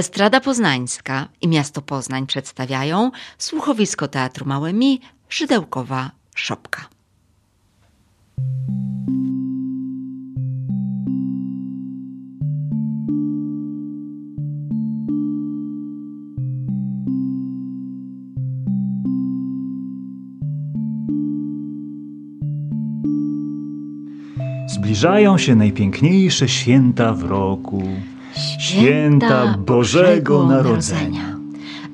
Estrada Poznańska i miasto Poznań przedstawiają słuchowisko Teatru Małe Mi Szydełkowa Szopka. Zbliżają się najpiękniejsze święta w roku. Święta Bożego Narodzenia.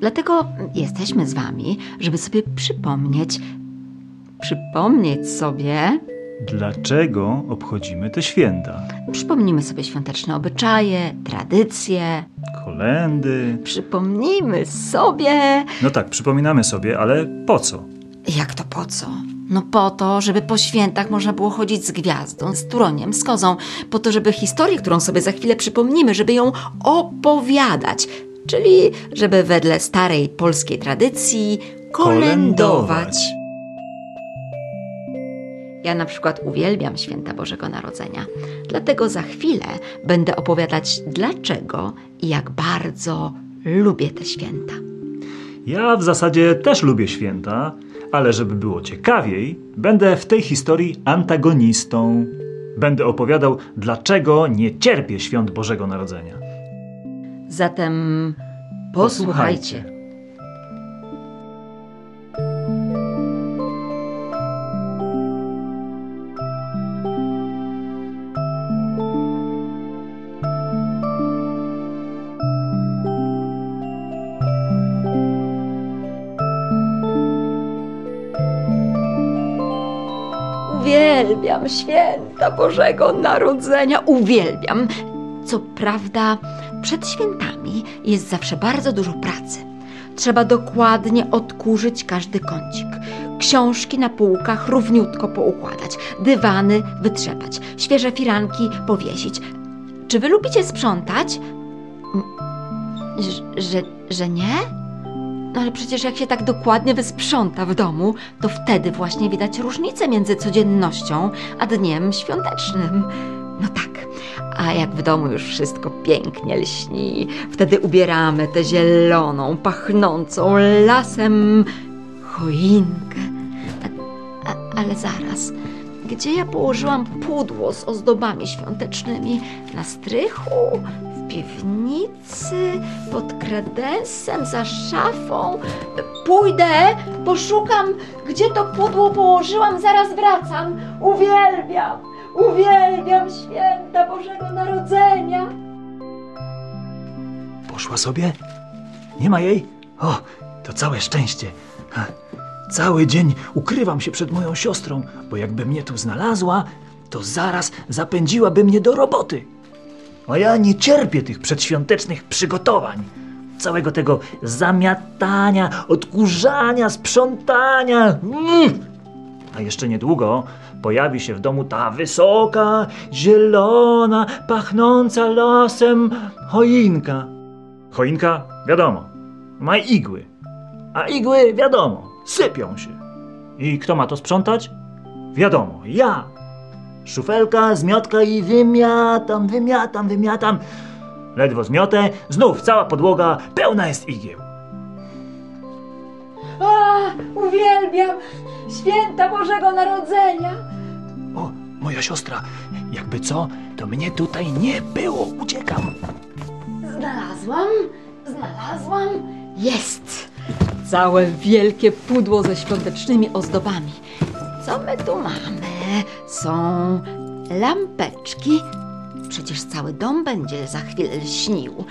Dlatego jesteśmy z Wami, żeby sobie przypomnieć, przypomnieć sobie, Dlaczego obchodzimy te święta? przypomnimy sobie świąteczne obyczaje, tradycje, Kolendy. przypomnijmy sobie, No tak, przypominamy sobie, ale po co? Jak to po co? No po to, żeby po świętach można było chodzić z gwiazdą, z turoniem, z kozą, po to, żeby historię, którą sobie za chwilę przypomnimy, żeby ją opowiadać, czyli żeby wedle starej polskiej tradycji kolędować. Ja na przykład uwielbiam święta Bożego Narodzenia, dlatego za chwilę będę opowiadać dlaczego i jak bardzo lubię te święta. Ja w zasadzie też lubię święta, ale żeby było ciekawiej, będę w tej historii antagonistą. Będę opowiadał, dlaczego nie cierpię świąt Bożego Narodzenia. Zatem posłuchajcie. Uwielbiam święta Bożego Narodzenia, uwielbiam. Co prawda, przed świętami jest zawsze bardzo dużo pracy. Trzeba dokładnie odkurzyć każdy kącik. Książki na półkach równiutko poukładać, dywany wytrzepać, świeże firanki powiesić. Czy wy lubicie sprzątać? Że, że nie? No ale przecież jak się tak dokładnie wysprząta w domu, to wtedy właśnie widać różnicę między codziennością a dniem świątecznym. No tak, a jak w domu już wszystko pięknie lśni, wtedy ubieramy tę zieloną, pachnącą lasem choinkę. A, a, ale zaraz, gdzie ja położyłam pudło z ozdobami świątecznymi? Na strychu? Piwnicy? Pod kredensem? Za szafą? Pójdę, poszukam, gdzie to pudło położyłam, zaraz wracam. Uwielbiam, uwielbiam święta Bożego Narodzenia. Poszła sobie? Nie ma jej? O, to całe szczęście. Cały dzień ukrywam się przed moją siostrą, bo jakby mnie tu znalazła, to zaraz zapędziłaby mnie do roboty. A ja nie cierpię tych przedświątecznych przygotowań. Całego tego zamiatania, odkurzania, sprzątania. Mm. A jeszcze niedługo pojawi się w domu ta wysoka, zielona, pachnąca lasem choinka. Choinka, wiadomo, ma igły. A igły, wiadomo, sypią się. I kto ma to sprzątać? Wiadomo, ja. Szufelka, zmiotka i wymiatam, wymiatam, wymiatam. Ledwo zmiotę, znów cała podłoga pełna jest igieł. A, uwielbiam święta Bożego Narodzenia. O, moja siostra, jakby co, to mnie tutaj nie było, uciekam. Znalazłam, znalazłam. Jest! Całe wielkie pudło ze świątecznymi ozdobami. Co my tu mamy? Są lampeczki. Przecież cały dom będzie za chwilę lśnił.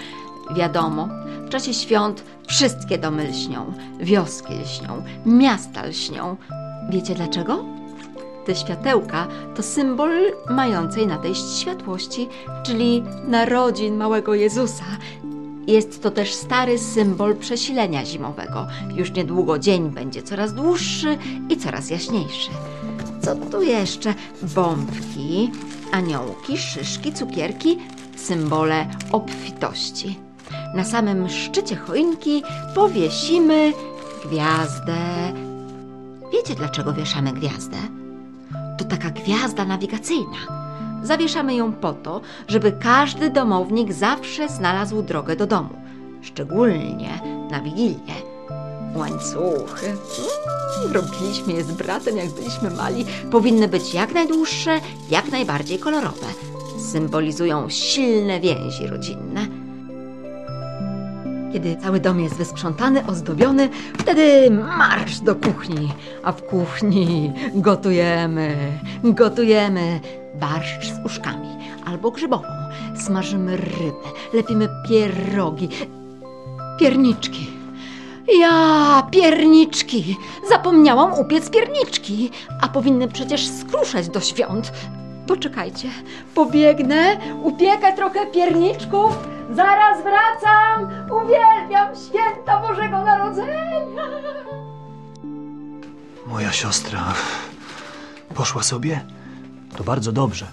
Wiadomo, w czasie świąt wszystkie domy lśnią, wioski lśnią, miasta lśnią. Wiecie dlaczego? Te światełka to symbol mającej nadejść światłości, czyli narodzin małego Jezusa. Jest to też stary symbol przesilenia zimowego. Już niedługo dzień będzie coraz dłuższy i coraz jaśniejszy. Co tu jeszcze? Bombki, aniołki, szyszki, cukierki, symbole obfitości. Na samym szczycie choinki powiesimy gwiazdę. Wiecie dlaczego wieszamy gwiazdę? To taka gwiazda nawigacyjna. Zawieszamy ją po to, żeby każdy domownik zawsze znalazł drogę do domu. szczególnie na Wigilię. Łańcuchy. Mm, robiliśmy je z bratem, jak byliśmy mali. Powinny być jak najdłuższe, jak najbardziej kolorowe. Symbolizują silne więzi rodzinne. Kiedy cały dom jest wysprzątany, ozdobiony, wtedy marsz do kuchni. A w kuchni gotujemy, gotujemy barszcz z uszkami albo grzybową. Smażymy rybę, lepimy pierogi, pierniczki. Ja, pierniczki! Zapomniałam upiec pierniczki, a powinny przecież skruszać do świąt. Poczekajcie, pobiegnę, upiekę trochę pierniczków, zaraz wracam! Uwielbiam święta Bożego Narodzenia! Moja siostra poszła sobie? To bardzo dobrze,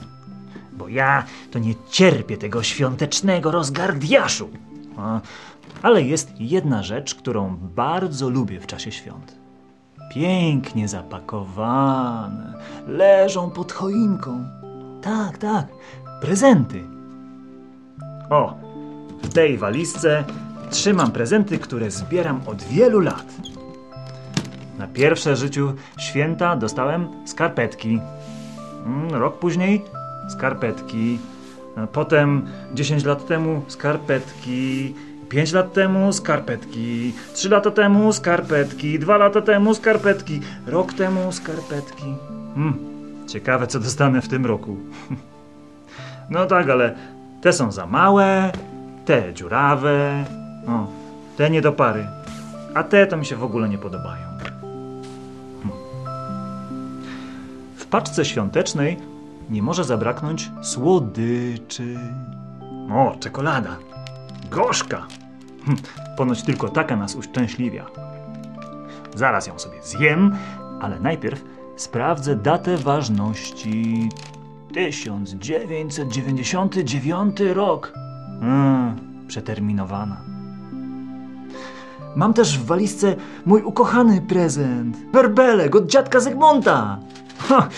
bo ja to nie cierpię tego świątecznego rozgardiaszu. A, Ale jest jedna rzecz, którą bardzo lubię w czasie świąt. Pięknie zapakowane, leżą pod choinką. Tak, tak, prezenty. O, w tej walizce trzymam prezenty, które zbieram od wielu lat. Na pierwsze życiu święta dostałem skarpetki. Mm, Rok później skarpetki. Potem 10 lat temu skarpetki. 5 lat temu skarpetki. 3 lata temu skarpetki. 2 lata temu skarpetki. Rok temu skarpetki. Hmm, ciekawe co dostanę w tym roku. No tak, ale te są za małe, te dziurawe, o, te nie do pary, a te to mi się w ogóle nie podobają. W paczce świątecznej nie może zabraknąć słodyczy. O, czekolada. Gorzka. Hm, Ponoć tylko taka nas uszczęśliwia. Zaraz ją sobie zjem, ale najpierw sprawdzę datę ważności. 1999 rok. Mm, przeterminowana. Mam też w walizce mój ukochany prezent. Werbelek od dziadka Zygmunta. Ha,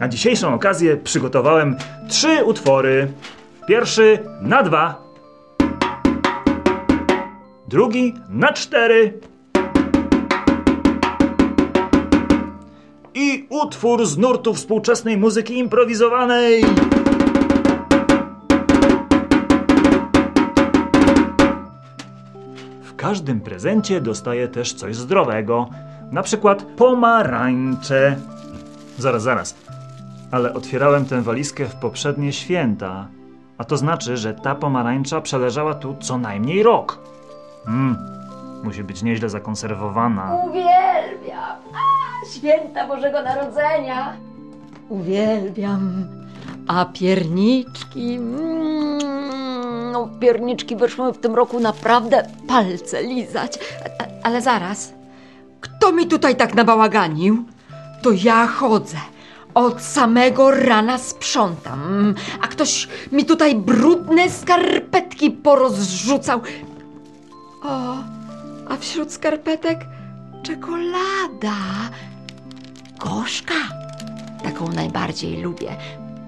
na dzisiejszą okazję przygotowałem trzy utwory. Pierwszy na dwa. Drugi na cztery. I utwór z nurtu współczesnej muzyki improwizowanej. W każdym prezencie dostaję też coś zdrowego. Na przykład pomarańcze. Zaraz, zaraz. Ale otwierałem tę walizkę w poprzednie święta. A to znaczy, że ta pomarańcza przeleżała tu co najmniej rok. Mmm, musi być nieźle zakonserwowana. Uwielbiam! A, święta Bożego Narodzenia! Uwielbiam. A pierniczki. Mm, no, pierniczki wyszły w tym roku naprawdę palce lizać. A, a, ale zaraz. Kto mi tutaj tak nabałaganił? To ja chodzę. Od samego rana sprzątam, a ktoś mi tutaj brudne skarpetki porozrzucał. O, a wśród skarpetek czekolada. Gorzka. Taką najbardziej lubię.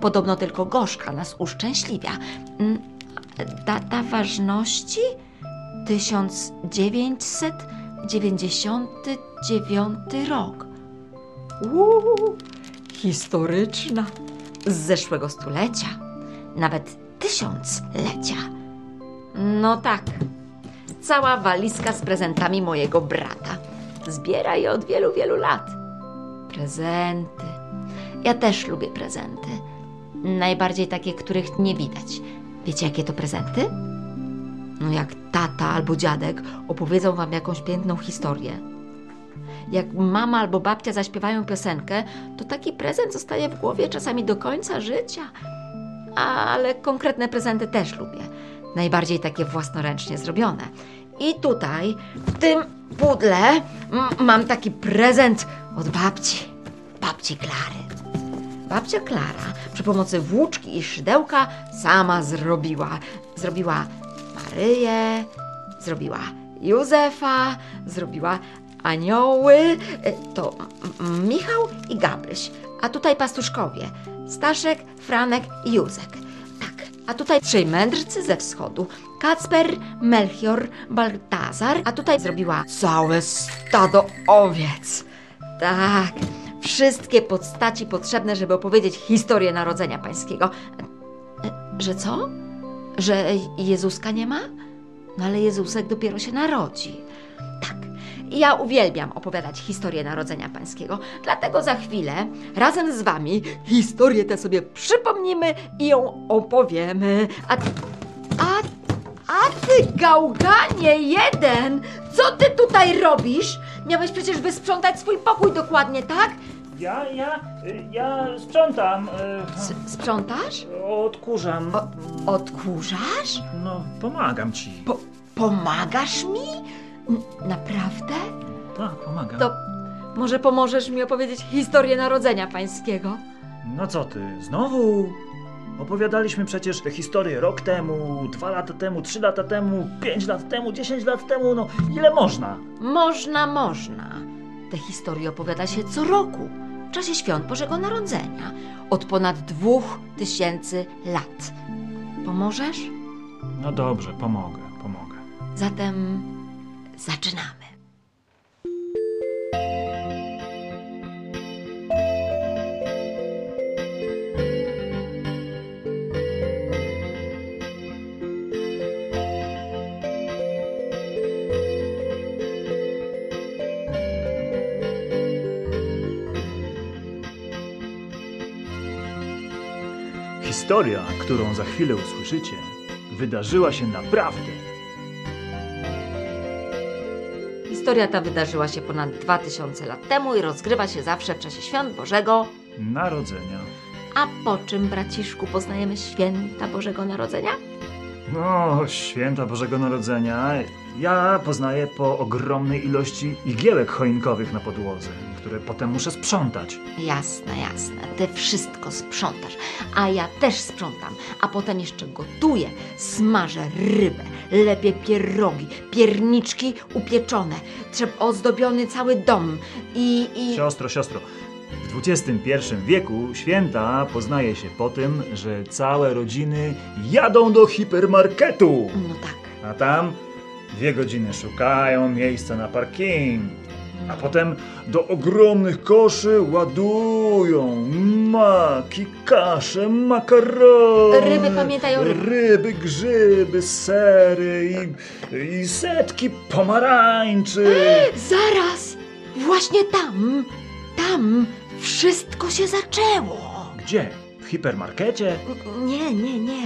Podobno tylko gorzka nas uszczęśliwia. Mm, Data ważności? 1999 rok. Uuu, historyczna. Z zeszłego stulecia. Nawet tysiąclecia. No tak. Cała walizka z prezentami mojego brata. Zbiera je od wielu, wielu lat. Prezenty. Ja też lubię prezenty. Najbardziej takie, których nie widać. Wiecie, jakie to prezenty? No jak tata albo dziadek opowiedzą wam jakąś piękną historię. Jak mama albo babcia zaśpiewają piosenkę, to taki prezent zostaje w głowie czasami do końca życia. Ale konkretne prezenty też lubię. Najbardziej takie własnoręcznie zrobione. I tutaj, w tym pudle, mam taki prezent od babci. Babci Klary. Babcia Klara przy pomocy włóczki i szydełka sama zrobiła. Zrobiła Maryję, zrobiła Józefa, zrobiła anioły. E, To Michał i Gabryś. A tutaj pastuszkowie. Staszek, Franek i Józek. A tutaj trzej mędrcy ze wschodu. Kacper, Melchior, Baltazar. A tutaj zrobiła całe stado owiec. Tak, wszystkie postaci potrzebne, żeby opowiedzieć historię narodzenia pańskiego. Że co? Że Jezuska nie ma? No ale Jezusek dopiero się narodzi. Tak. Ja uwielbiam opowiadać historię Narodzenia Pańskiego, dlatego za chwilę razem z Wami historię tę sobie przypomnimy i ją opowiemy. A, a, a Ty, gałganie jeden, co Ty tutaj robisz? Miałeś przecież wysprzątać swój pokój dokładnie, tak? Ja, ja, ja sprzątam, S sprzątasz? odkurzam. O, odkurzasz? No, pomagam ci. Po, pomagasz mi? Naprawdę? Tak, pomagam. To może pomożesz mi opowiedzieć historię Narodzenia Pańskiego? No co ty, znowu? Opowiadaliśmy przecież te historie rok temu, dwa lata temu, trzy lata temu, pięć lat temu, dziesięć lat temu, no ile można? Można, można. Te historie opowiada się co roku, w czasie świąt Bożego Narodzenia, od ponad dwóch tysięcy lat. Pomożesz? No dobrze, pomogę, pomogę. Zatem zaczynamy. Historia, którą za chwilę usłyszycie, wydarzyła się naprawdę. Historia ta wydarzyła się ponad dwa tysiące lat temu i rozgrywa się zawsze w czasie świąt Bożego. Narodzenia. A po czym, braciszku, poznajemy święta Bożego Narodzenia? No, święta Bożego Narodzenia ja poznaję po ogromnej ilości igiełek choinkowych na podłodze, które potem muszę sprzątać. Jasne, jasne. Ty wszystko sprzątasz, a ja też sprzątam, a potem jeszcze gotuję, smażę rybę, lepię pierogi, pierniczki upieczone, trzeba ozdobiony cały dom i... i... Siostro, siostro, w XXI wieku święta poznaje się po tym, że całe rodziny jadą do hipermarketu, No tak. a tam dwie godziny szukają miejsca na parking. A potem do ogromnych koszy ładują maki, kasze, makarony. Ryby, pamiętaj o rybach. Ryby, grzyby, sery i, i setki pomarańczy. Zaraz! Właśnie tam, tam wszystko się zaczęło. Gdzie? W hipermarkecie? Nie, nie, nie.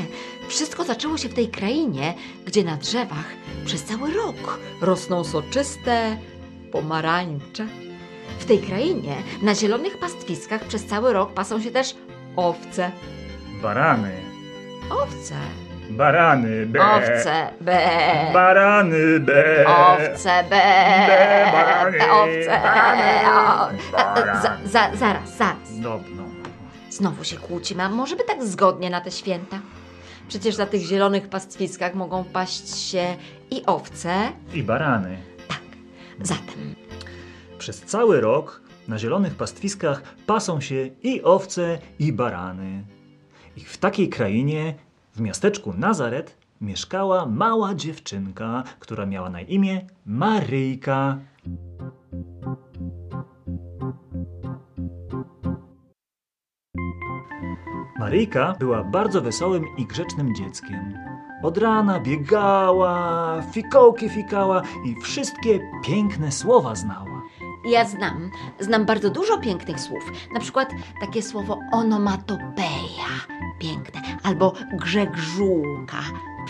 Wszystko zaczęło się w tej krainie, gdzie na drzewach przez cały rok rosną soczyste pomarańcze. W tej krainie na zielonych pastwiskach przez cały rok pasą się też owce. Barany. Owce. Barany, be. Owce, be. Barany, be. Owce, be. Be, barany, Owce. barany, o- barany. Za, za, zaraz, zaraz. No, no. Znowu się kłócimy, a może by tak zgodnie na te święta? Przecież na tych zielonych pastwiskach mogą paść się i owce. I barany. Tak. Zatem Przez cały rok na zielonych pastwiskach pasą się i owce, i barany. I w takiej krainie, w miasteczku Nazaret, mieszkała mała dziewczynka, która miała na imię Maryjka. Maryjka była bardzo wesołym i grzecznym dzieckiem. Od rana biegała, fikołki fikała i wszystkie piękne słowa znała. ja znam, znam bardzo dużo pięknych słów. Na przykład takie słowo onomatopeja, piękne, albo grzegżółka,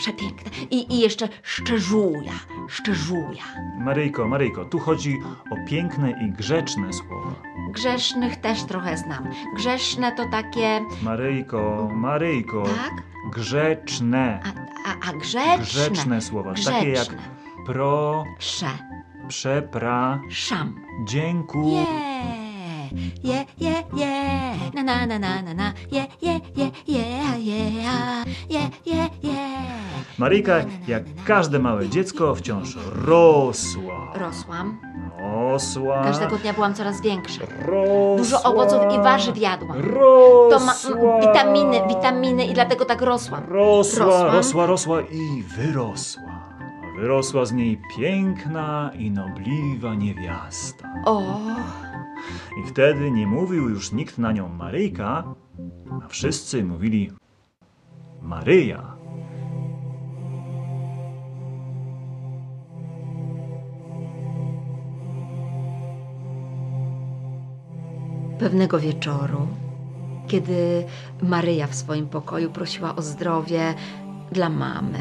przepiękne. I, i jeszcze szczerzuja, szczerzuja. Maryjko, Maryjko, tu chodzi o piękne i grzeczne słowa. Grzesznych też trochę znam. Grzeszne to takie, Maryjko, Maryjko, tak? grzeczne, A, a, a grzeczne. grzeczne słowa, takie jak Grzeczne. pro, Sze, przepra, szam. dziękuję. Je, je, je, je, na na na na na na, je, je, je, je, je, je, je, je. Maryjka, jak każde małe dziecko, wciąż rosła. Rosłam. Rosła. Każdego dnia byłam coraz większa. Rosła. Dużo owoców i warzyw jadłam. Rosła. To ma witaminy, witaminy i dlatego tak rosłam. Rosła, Rosłam. rosła, rosła i wyrosła. Wyrosła z niej piękna i nobliwa niewiasta. O, I wtedy nie mówił już nikt na nią Maryjka, a wszyscy mówili Maryja. Pewnego wieczoru, kiedy Maryja w swoim pokoju prosiła o zdrowie dla mamy,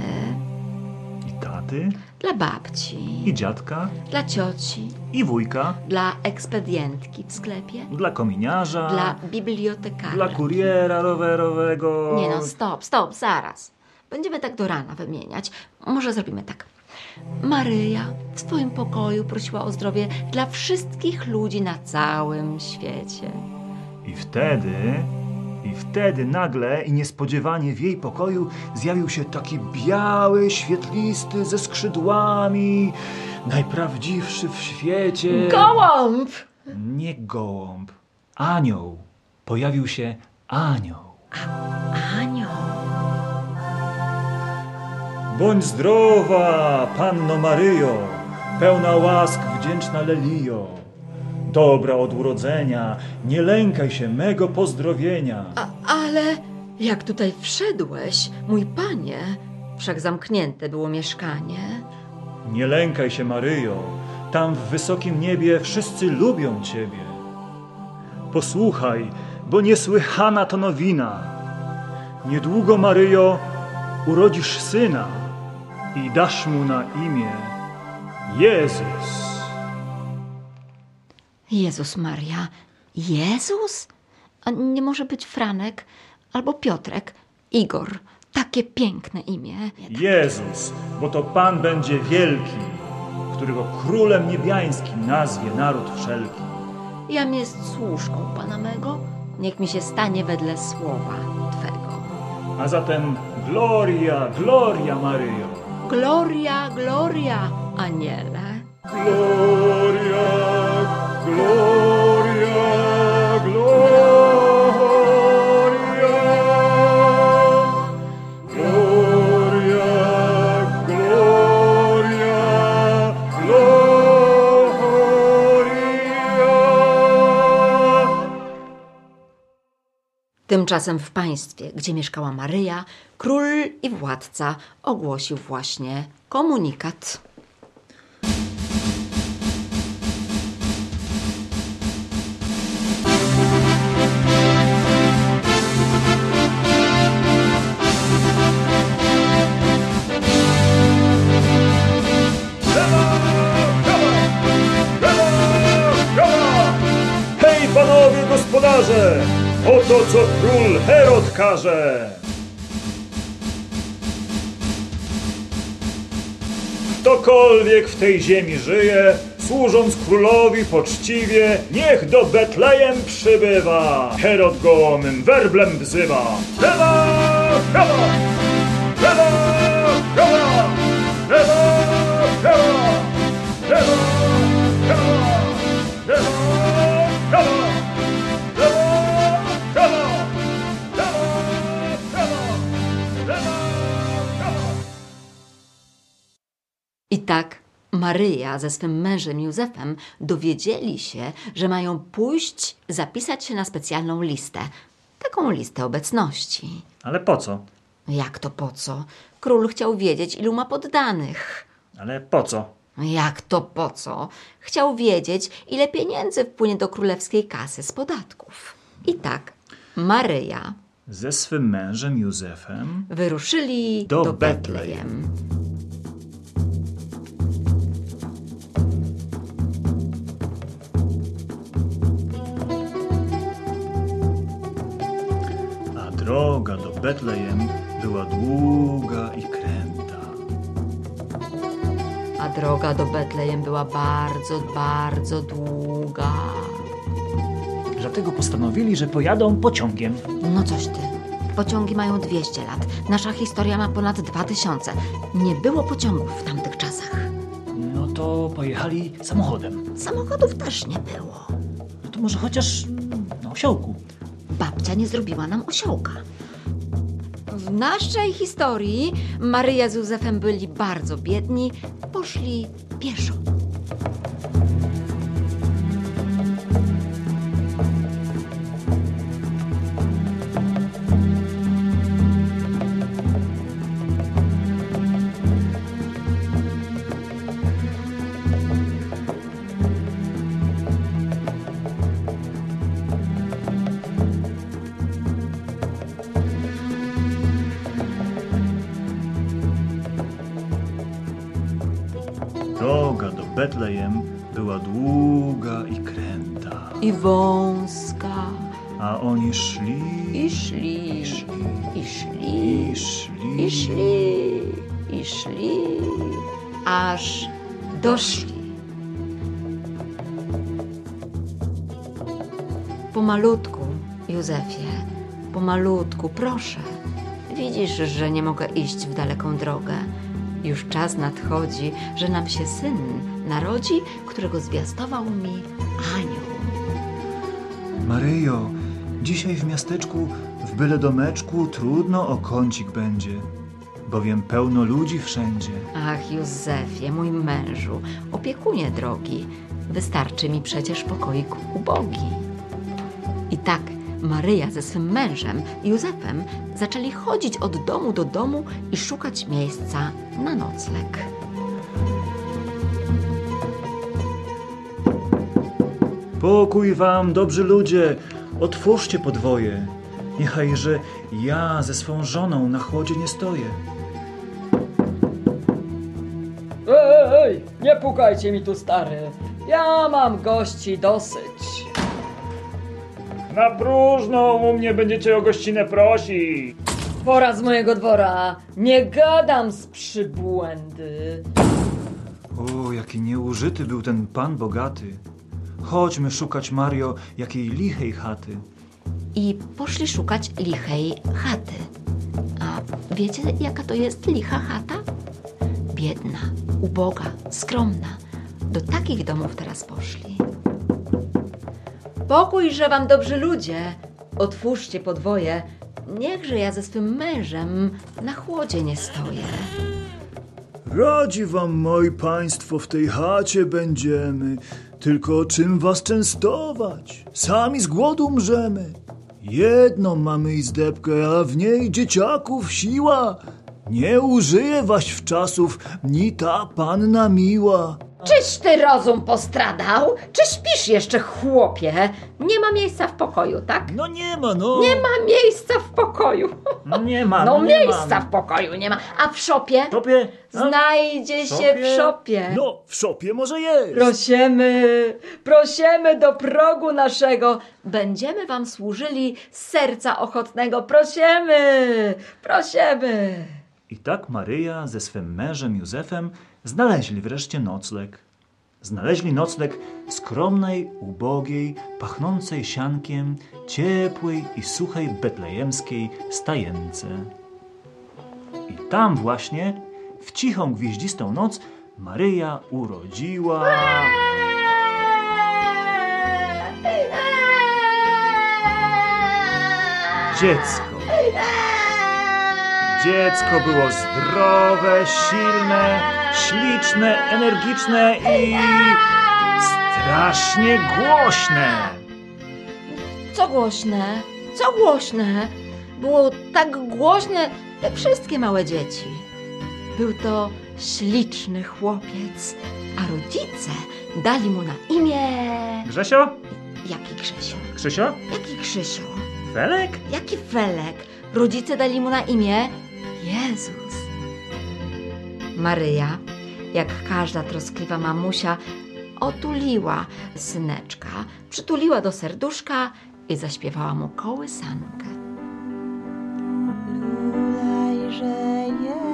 I taty, dla babci, i dziadka, dla cioci, i wujka, dla ekspedientki w sklepie, dla kominiarza, dla bibliotekarza. dla kuriera rowerowego. Nie no, stop, stop, zaraz. Będziemy tak do rana wymieniać. Może zrobimy tak. Maryja w swoim pokoju prosiła o zdrowie dla wszystkich ludzi na całym świecie. I wtedy, i wtedy nagle i niespodziewanie w jej pokoju zjawił się taki biały, świetlisty, ze skrzydłami, najprawdziwszy w świecie. Gołąb! Nie gołąb, anioł. Pojawił się anioł. Anioł. Bądź zdrowa, Panno Maryjo, pełna łask, wdzięczna Lelio. Dobra od urodzenia, nie lękaj się mego pozdrowienia. A, ale jak tutaj wszedłeś, mój panie, wszak zamknięte było mieszkanie. Nie lękaj się, Maryjo, tam w wysokim niebie wszyscy lubią Ciebie. Posłuchaj, bo niesłychana to nowina. Niedługo, Maryjo, urodzisz syna i dasz mu na imię Jezus. Jezus Maria, Jezus? A nie może być Franek albo Piotrek, Igor. Takie piękne imię. Jezus, bo to Pan będzie wielki, którego królem niebiańskim nazwie naród wszelki. Jam jest służką Pana mego, niech mi się stanie wedle słowa Twego. A zatem Gloria, Gloria Maryjo. Gloria, gloria, aniele. Gloria, Gloria, Gloria. Gloria, Gloria, Gloria. Tymczasem w państwie, gdzie mieszkała Maryja, król i władca ogłosił właśnie komunikat. Gospodarze! Oto co król Herod każe! Ktokolwiek w tej ziemi żyje, służąc królowi poczciwie, niech do Betlejem przybywa. Herod gołomym werblem wzywa. Tak Maryja ze swym mężem Józefem dowiedzieli się, że mają pójść zapisać się na specjalną listę. Taką listę obecności. Ale po co? Jak to po co? Król chciał wiedzieć, ilu ma poddanych. Ale po co? Jak to po co? Chciał wiedzieć, ile pieniędzy wpłynie do królewskiej kasy z podatków. I tak Maryja Ze swym mężem Józefem wyruszyli Do do, Betlejem. Betlejem. Droga do Betlejem była długa i kręta. A droga do Betlejem była bardzo, bardzo długa. Dlatego postanowili, że pojadą pociągiem. No coś ty. Pociągi mają 200 lat. Nasza historia ma ponad 2000. Nie było pociągów w tamtych czasach. No to pojechali samochodem. Samochodów też nie było. No to może chociaż na osiołku. Babcia nie zrobiła nam osiołka. W naszej historii Maryja z Józefem byli bardzo biedni, poszli pieszo. Wąska, a oni szli i szli, i szli, i szli, i szli. i szli, i szli, aż doszli. Pomalutku, Józefie, pomalutku, proszę. Widzisz, że nie mogę iść w daleką drogę. Już czas nadchodzi, że nam się syn narodzi, którego zwiastował mi anioł. Maryjo, dzisiaj w miasteczku, w byle domeczku trudno o kącik będzie, bowiem pełno ludzi wszędzie. Ach, Józefie, mój mężu, opiekunie drogi, wystarczy mi przecież pokoik ubogi. I tak Maryja ze swym mężem, Józefem, zaczęli chodzić od domu do domu i szukać miejsca na nocleg. Pokój wam, dobrzy ludzie, otwórzcie podwoje. Niechajże ja ze swą żoną na chłodzie nie stoję. Ej, nie pukajcie mi tu, stary. Ja mam gości dosyć. Na próżno u mnie będziecie o gościnę prosić. Pora z mojego dwora. Nie gadam z przybłędy. O, jaki nieużyty był ten pan bogaty. Chodźmy szukać, Mario, jakiej lichej chaty. I poszli szukać lichej chaty. A wiecie, jaka to jest licha chata? Biedna, uboga, skromna. Do takich domów teraz poszli. Pokójże wam dobrzy ludzie, otwórzcie podwoje, niechże ja ze swym mężem na chłodzie nie stoję. Radzi wam, moi państwo, w tej chacie będziemy. Tylko czym was częstować? Sami z głodu umrzemy. Jedną mamy izdebkę, a w niej dzieciaków siła. Nie użyje waś w czasów ni ta panna miła. Czyś ty rozum postradał? Czy śpisz jeszcze, chłopie? Nie ma miejsca w pokoju, tak? No nie ma, no. Nie ma miejsca w pokoju. No nie ma, No no, nie miejsca ma. w pokoju nie ma. A w szopie? Tobie? Znajdzie się szopie? w szopie. No, w szopie może jest. Prosimy, prosimy do progu naszego. Będziemy wam służyli z serca ochotnego. Prosimy, prosimy. I tak Maryja ze swym mężem Józefem znaleźli wreszcie nocleg. Znaleźli nocleg skromnej, ubogiej, pachnącej siankiem, ciepłej i suchej betlejemskiej stajence. I tam właśnie, w cichą, gwieździstą noc, Maryja urodziła... Dziecko. Dziecko było zdrowe, silne, śliczne, energiczne i strasznie głośne. Co głośne? Co głośne? Było tak głośne, jak wszystkie małe dzieci. Był to śliczny chłopiec, a rodzice dali mu na imię... Grzesio? Jaki Grzesio? Krzysio? Jaki Grzesio? Felek? Jaki Felek? Rodzice dali mu na imię Jezus. Maryja, jak każda troskliwa mamusia, otuliła syneczka, przytuliła do serduszka i zaśpiewała mu kołysankę. Lulajże Jezuniu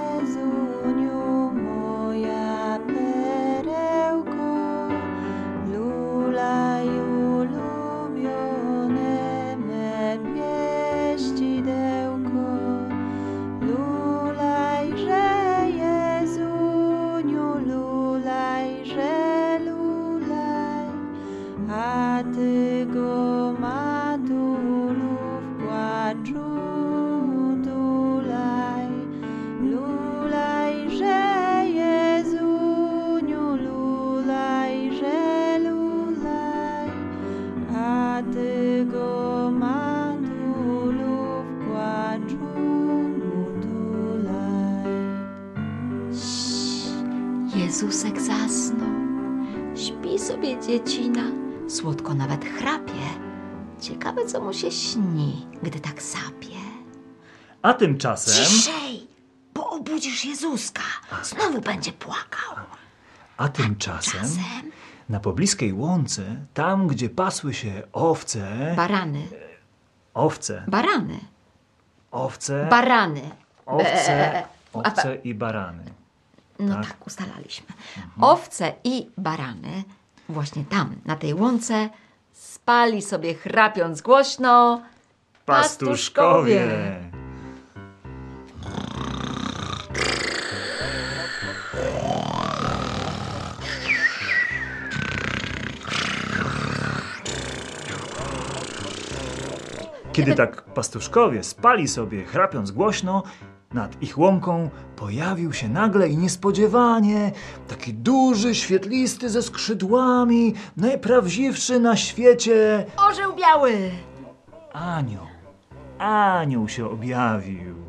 dziecina, słodko nawet chrapie. Ciekawe, co mu się śni, gdy tak sapie. A tymczasem... Ciszej, bo obudzisz Jezuska. Znowu będzie płakał. A tymczasem... Czasem Na pobliskiej łące, tam gdzie pasły się owce... barany, Owce, barany, owce, barany. owce, owce i barany. No Tak. tak, ustalaliśmy. Owce i barany właśnie tam, na tej łące, spali sobie chrapiąc głośno Pastuszkowie! Kiedy tak pastuszkowie spali sobie, chrapiąc głośno, nad ich łąką pojawił się nagle i niespodziewanie taki duży, świetlisty ze skrzydłami, najprawdziwszy na świecie Orzeł biały! Anioł. Anioł się objawił.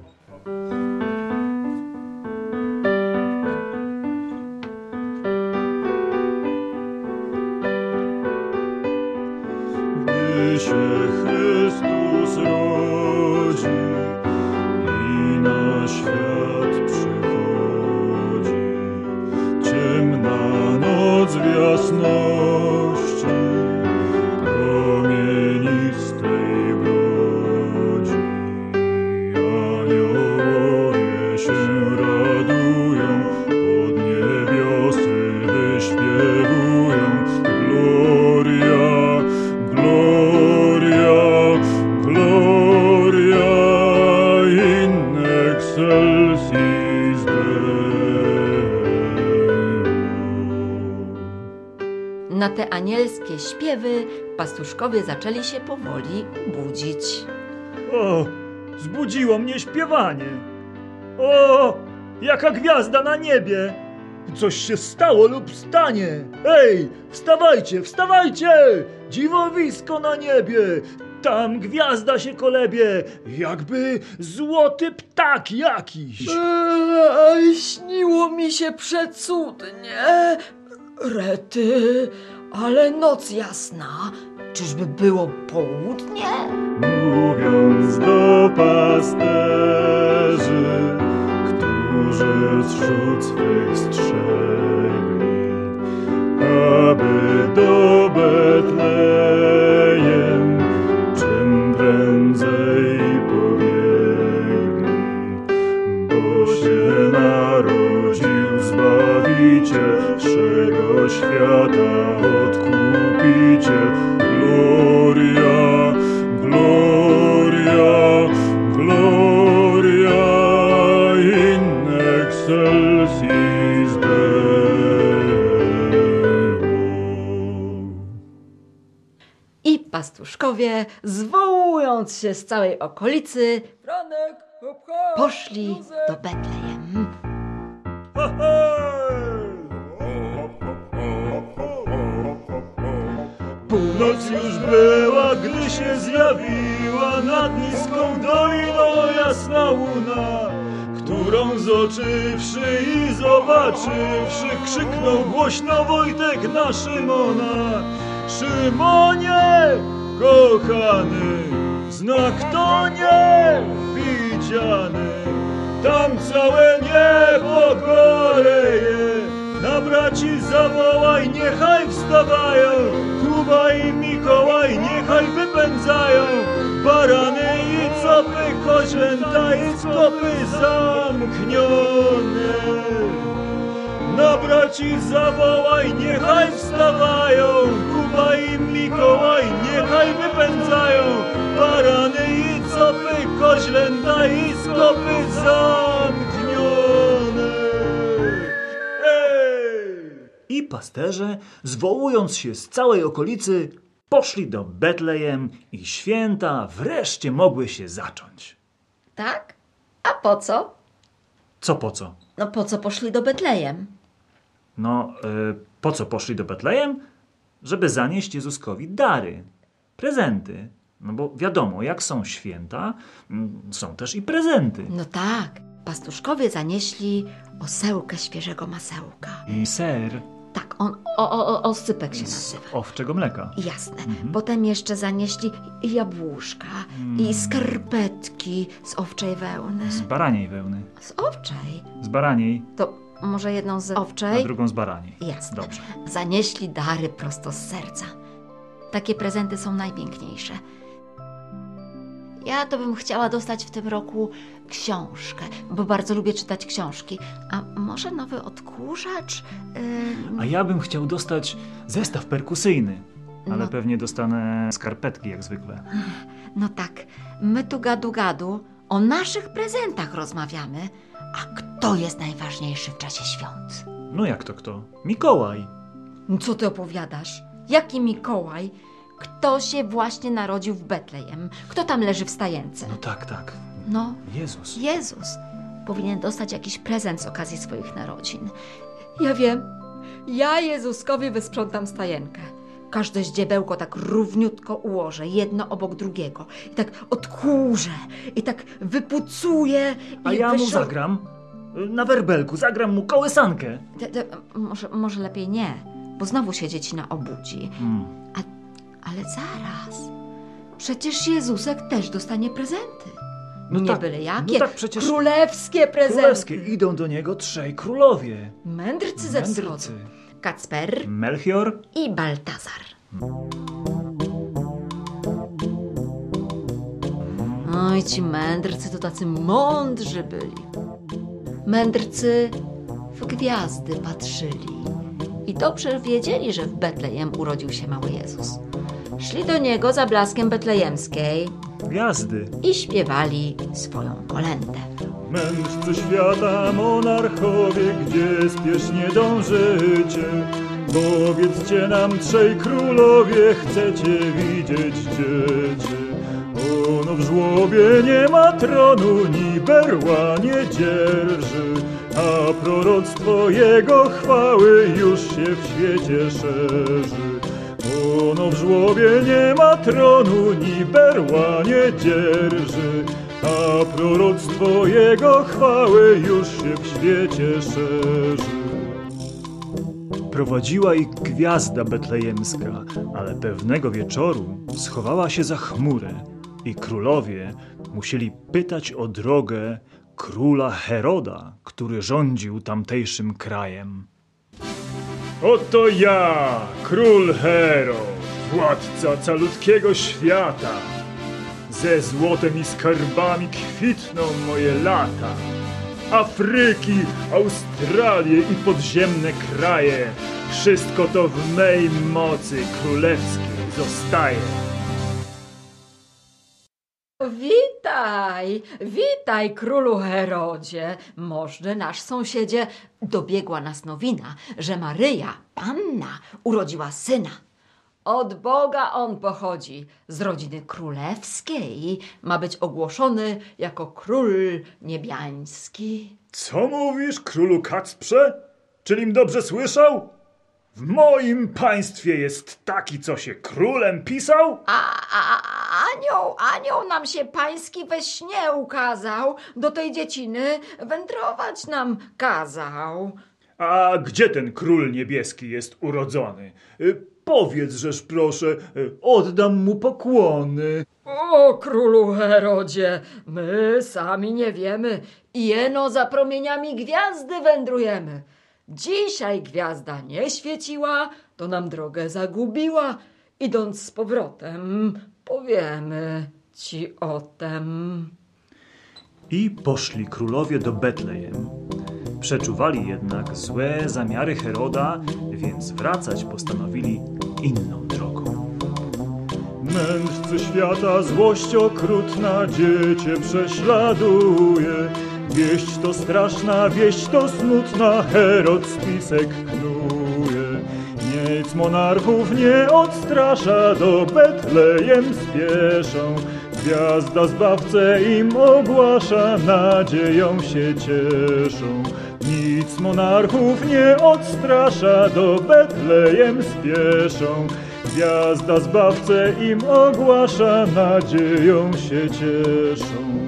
Pastuszkowie zaczęli się powoli budzić. O, zbudziło mnie śpiewanie. O, jaka gwiazda na niebie. Coś się stało lub stanie. Ej, wstawajcie, wstawajcie! Dziwowisko na niebie. Tam gwiazda się kolebie, jakby złoty ptak jakiś. Eee, śniło mi się przecudnie. Rety, ale noc jasna. Czyżby było południe? Mówiąc do pasterzy, którzy zrzut swych strzegli, aby do Betlejem czym prędzej pobiegli, bo się narodził Zbawiciel wszego świata, pastuszkowie, zwołując się z całej okolicy, Franek, hop, hop, poszli Józef. do Betlejem. Północ już była, gdy się zjawiła nad niską doliną jasna łuna, którą zoczywszy i zobaczywszy, krzyknął głośno Wojtek na Szymona. Szymonie, kochany, znak to nie widziany, tam całe niebo goreje. Na braci zawołaj, niechaj wstawają, Kuba i Mikołaj, niechaj wypędzają, barany i copy, koźlęta i skopy zamknione. Na braci zawołaj, niechaj wstawają, Kuba i Mikołaj, niechaj wypędzają, barany i copy, koźlęta i skopy zamknione. Ej! I pasterze, zwołując się z całej okolicy, poszli do Betlejem i święta wreszcie mogły się zacząć. Tak? A po co? Co po co? No po co poszli do Betlejem? No, y, po co poszli do Betlejem? Żeby zanieść Jezuskowi dary, prezenty. No bo wiadomo, jak są święta, mm, są też i prezenty. No tak, pastuszkowie zanieśli osełkę świeżego masełka. I ser Tak, on o, o, o, osypek się z nazywa. owczego mleka. Jasne. Potem jeszcze zanieśli jabłuszka i skarpetki z owczej wełny. Z baraniej wełny. Z owczej? Z baraniej, To może jedną z a owczej? drugą z baraniej. Jasne. Dobrze. Zanieśli dary prosto z serca. Takie prezenty są najpiękniejsze. Ja to bym chciała dostać w tym roku książkę, bo bardzo lubię czytać książki. A może nowy odkurzacz? Ym, A ja bym chciał dostać zestaw perkusyjny. Ale No. pewnie dostanę skarpetki jak zwykle. No tak, my tu gadu gadu o naszych prezentach rozmawiamy. A kto jest najważniejszy w czasie świąt? No jak to kto? Mikołaj. Co ty opowiadasz? Jaki Mikołaj? Kto się właśnie narodził w Betlejem? Kto tam leży w stajence? No tak, tak. No, Jezus. Jezus powinien dostać jakiś prezent z okazji swoich narodzin. Ja wiem. Ja Jezuskowi wysprzątam stajenkę. Każde ździebełko tak równiutko ułożę, jedno obok drugiego. I tak odkurzę, i tak wypucuję. A i ja mu zagram. Na werbelku zagram mu kołysankę. Te- te- może, może lepiej nie, bo znowu się dziecina obudzi. Mm. A, ale zaraz. Przecież Jezusek też dostanie prezenty. No nie tak, byle no jakie. tak przecież- Królewskie prezenty. Królewskie. Idą do niego trzej królowie. Mędrcy ze wschodu. Mędrcy. Kacper Melchior i Baltazar. Oj, ci mędrcy to tacy mądrzy byli. Mędrcy w gwiazdy patrzyli i dobrze wiedzieli, że w Betlejem urodził się mały Jezus. Szli do niego za blaskiem betlejemskiej gwiazdy. i śpiewali swoją kolędę. Mędrcy świata, monarchowie, gdzie spiesznie dążycie? Powiedzcie nam, trzej królowie, chcecie widzieć dziecię. Ono w żłobie nie ma tronu, ni berła nie dzierży, a proroctwo jego chwały już się w świecie szerzy. Ono w żłobie nie ma tronu, ni berła nie dzierży, a proroctwo jego chwały już się w świecie szerzy. Prowadziła ich gwiazda betlejemska, ale pewnego wieczoru schowała się za chmurę i królowie musieli pytać o drogę króla Heroda, który rządził tamtejszym krajem. Oto ja, król Herod, władca calutkiego świata. Ze złotem i skarbami kwitną moje lata. Afryki, Australię i podziemne kraje. Wszystko to w mej mocy królewskiej zostaje. Witaj, witaj królu Herodzie, możny nasz sąsiedzie. Dobiegła nas nowina, że Maryja, panna, urodziła syna. Od Boga on pochodzi, z rodziny królewskiej, ma być ogłoszony jako król niebiański. Co mówisz, królu Kacprze? Czylim dobrze słyszał? W moim państwie jest taki, co się królem pisał? A, a, a anioł, anioł nam się pański we śnie ukazał, do tej dzieciny wędrować nam kazał. A gdzie ten król niebieski jest urodzony? Powiedz, żeż proszę, y, oddam mu pokłony. O królu Herodzie, my sami nie wiemy. Jeno za promieniami gwiazdy wędrujemy. Dzisiaj gwiazda nie świeciła, To nam drogę zagubiła. Idąc z powrotem, powiemy ci o tem. I poszli królowie do Betlejem. Przeczuwali jednak złe zamiary Heroda, więc wracać postanowili inną drogą. Mędrcy świata złość okrutna dziecię prześladuje. Wieść to straszna, wieść to smutna, Herod spisek knuje. Nic monarchów nie odstrasza, do Betlejem spieszą. Gwiazda zbawcę im ogłasza, nadzieją się cieszą. Nic monarchów nie odstrasza, do Betlejem spieszą. Gwiazda zbawcę im ogłasza, nadzieją się cieszą.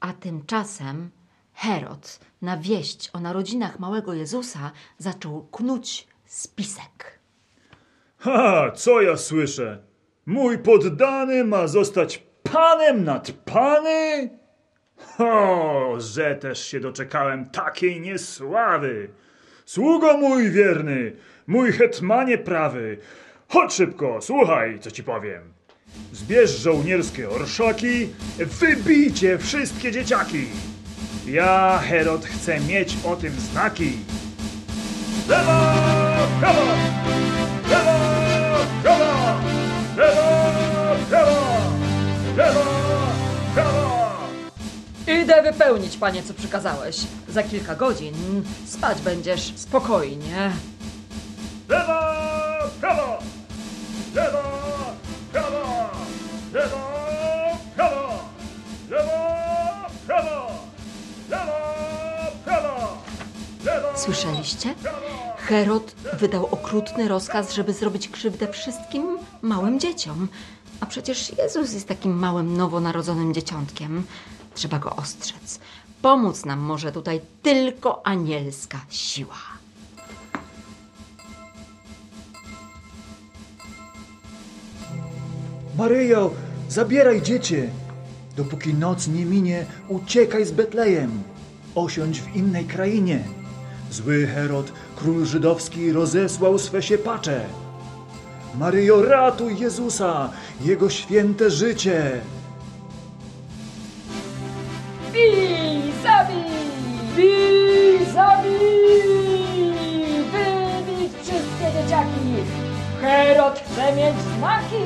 A tymczasem Herod na wieść o narodzinach małego Jezusa zaczął knuć spisek. Ha, co ja słyszę? Mój poddany ma zostać panem nad pany? O, że też się doczekałem takiej niesławy. Sługo mój wierny, mój hetmanie prawy, chodź szybko, słuchaj, co ci powiem. Zbierz żołnierskie orszaki, wybijcie wszystkie dzieciaki. Ja, Herod, chcę mieć o tym znaki. Lewo, prawo, lewo, prawo, lewo, prawo, lewo. Wypełnić, panie, co przykazałeś. Za kilka godzin spać będziesz spokojnie. Lewo, prawo, lewo, prawo, lewo, prawo, lewo, prawo, lewo, prawo, lewo. Słyszeliście? Herod wydał okrutny rozkaz, żeby zrobić krzywdę wszystkim małym dzieciom. A przecież Jezus jest takim małym, nowonarodzonym dzieciątkiem. Trzeba go ostrzec. Pomóc nam może tutaj tylko anielska siła. Maryjo, zabieraj dziecię. Dopóki noc nie minie, uciekaj z Betlejem. Osiądź w innej krainie. Zły Herod, król żydowski, rozesłał swe siepacze. Maryjo, ratuj Jezusa, jego święte życie. Bij, zabij! Bij, zabij! Wybić wszystkie dzieciaki! Herod chce mieć znaki!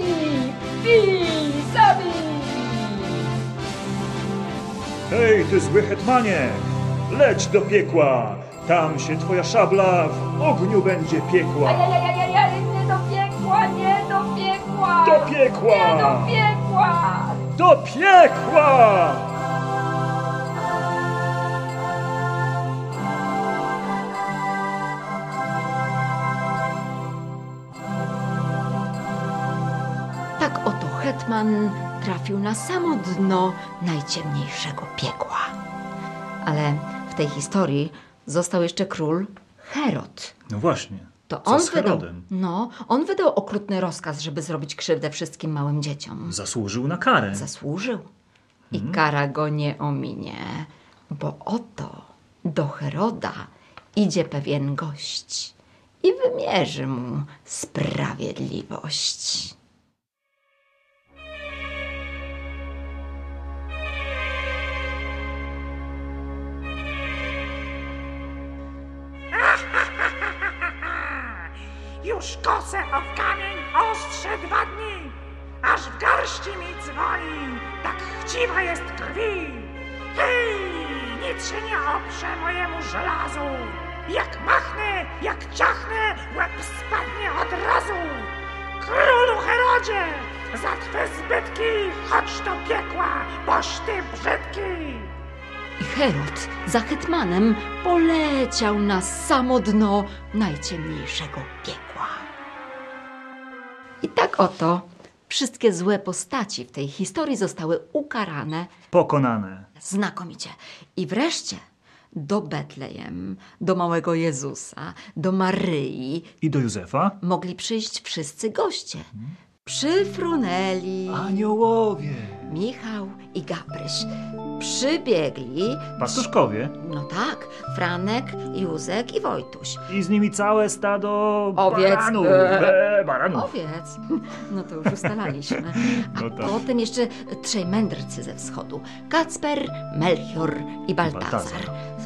Bij, zabij! Hej, ty zły hetmanie, leć do piekła. Tam się twoja szabla w ogniu będzie piekła. Ajajajajaj, nie do piekła, nie do piekła! Do piekła! Nie do piekła! Do piekła! Hetman trafił na samo dno najciemniejszego piekła. Ale w tej historii został jeszcze król Herod. No właśnie. To on z wydał, no, on wydał okrutny rozkaz, żeby zrobić krzywdę wszystkim małym dzieciom. Zasłużył na karę. Zasłużył. I kara go nie ominie, bo oto do Heroda idzie pewien gość i wymierzy mu sprawiedliwość. O w kamień ostrze dwa dni, aż w garści mi dzwoni, tak chciwa jest krwi. Hej, nic się nie oprze mojemu żelazu. Jak machnę, jak ciachnę, łeb spadnie od razu. Królu Herodzie, za twe zbytki chodź do piekła, boś ty brzydki. I Herod za hetmanem poleciał na samo dno najciemniejszego piekła. Tak oto wszystkie złe postaci w tej historii zostały ukarane Pokonane. znakomicie. I wreszcie do Betlejem, do małego Jezusa, do Maryi I do Józefa? mogli przyjść wszyscy goście. Przyfrunęli Aniołowie. Michał i Gabryś. Przybiegli Pastuszkowie. No tak, Franek, Józek i Wojtuś. I z nimi całe stado Owiec. baranów. E. E, baranów. Owiec. No to już ustalaliśmy. A No tak. potem jeszcze trzej mędrcy ze wschodu. Kacper, Melchior i Baltazar. Baltazar.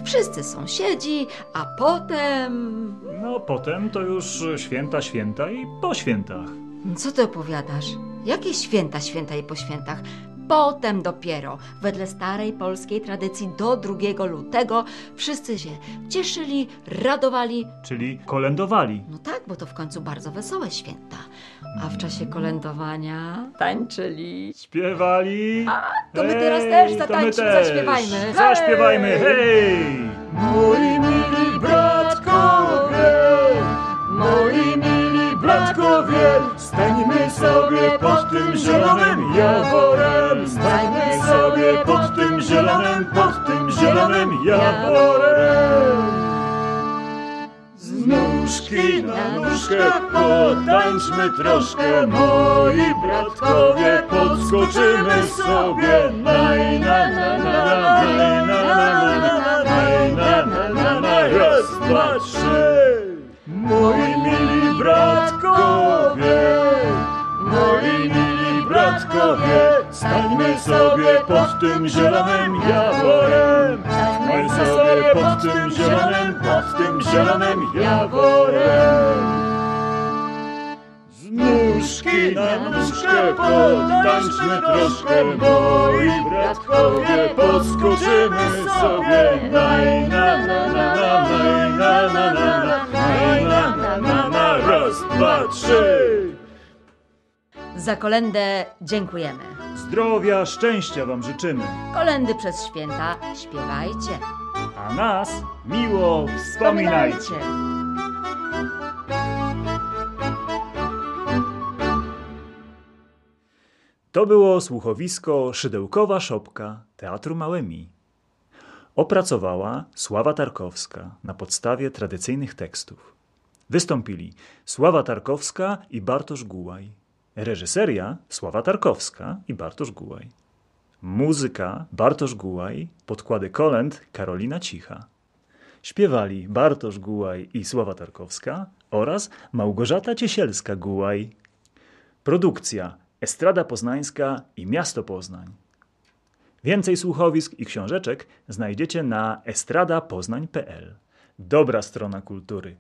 Wszyscy sąsiedzi, a potem... No potem to już święta, święta i po świętach. Co ty opowiadasz? Jakie święta, święta i po świętach? Potem dopiero, wedle starej polskiej tradycji, do 2 lutego wszyscy się cieszyli, radowali. Czyli kolędowali. No tak, bo to w końcu bardzo wesołe święta. A w czasie kolędowania tańczyli. Śpiewali. to my teraz też zatańczymy, też. zaśpiewajmy. Zaśpiewajmy, hej! Moi mili bratkowie, moi mili bratkowie, stańmy sobie pod tym zielonym jaworem, stańmy sobie pod tym zielonym, pod tym zielonym jaworem. Z nóżki na nóżkę potańczmy troszkę, moi bratkowie, podskoczymy sobie. Naj, na, na, na, na, naj, na, na, na, na, naj, na, na, na, na, raz, dwa, trzy. Moi mili bratkowie, moi mili bratkowie, stańmy sobie pod tym zielonym jaworem. Stańmy sobie pod tym zielonym, pod tym zielonym jaworem. Na nóżkę potańczmy troszkę, moi bratkowie, podskoczymy sobie. Naj, na, na, na, na, naj, na, na, na, na, naj, na, na, na, na, raz, dwa, trzy. Za kolendę dziękujemy. Zdrowia, szczęścia wam życzymy. Kolendy przez święta śpiewajcie. A nas miło wspominajcie. To było słuchowisko Szydełkowa Szopka Teatru Małymi. Opracowała Sława Tarkowska na podstawie tradycyjnych tekstów. Wystąpili Sława Tarkowska i Bartosz Gułaj. Reżyseria Sława Tarkowska i Bartosz Gułaj. Muzyka Bartosz Gułaj, podkłady kolęd Karolina Cicha. Śpiewali Bartosz Gułaj i Sława Tarkowska oraz Małgorzata Ciesielska-Gułaj. Produkcja Estrada Poznańska i Miasto Poznań. Więcej słuchowisk i książeczek znajdziecie na estradapoznań.pl. Dobra strona kultury.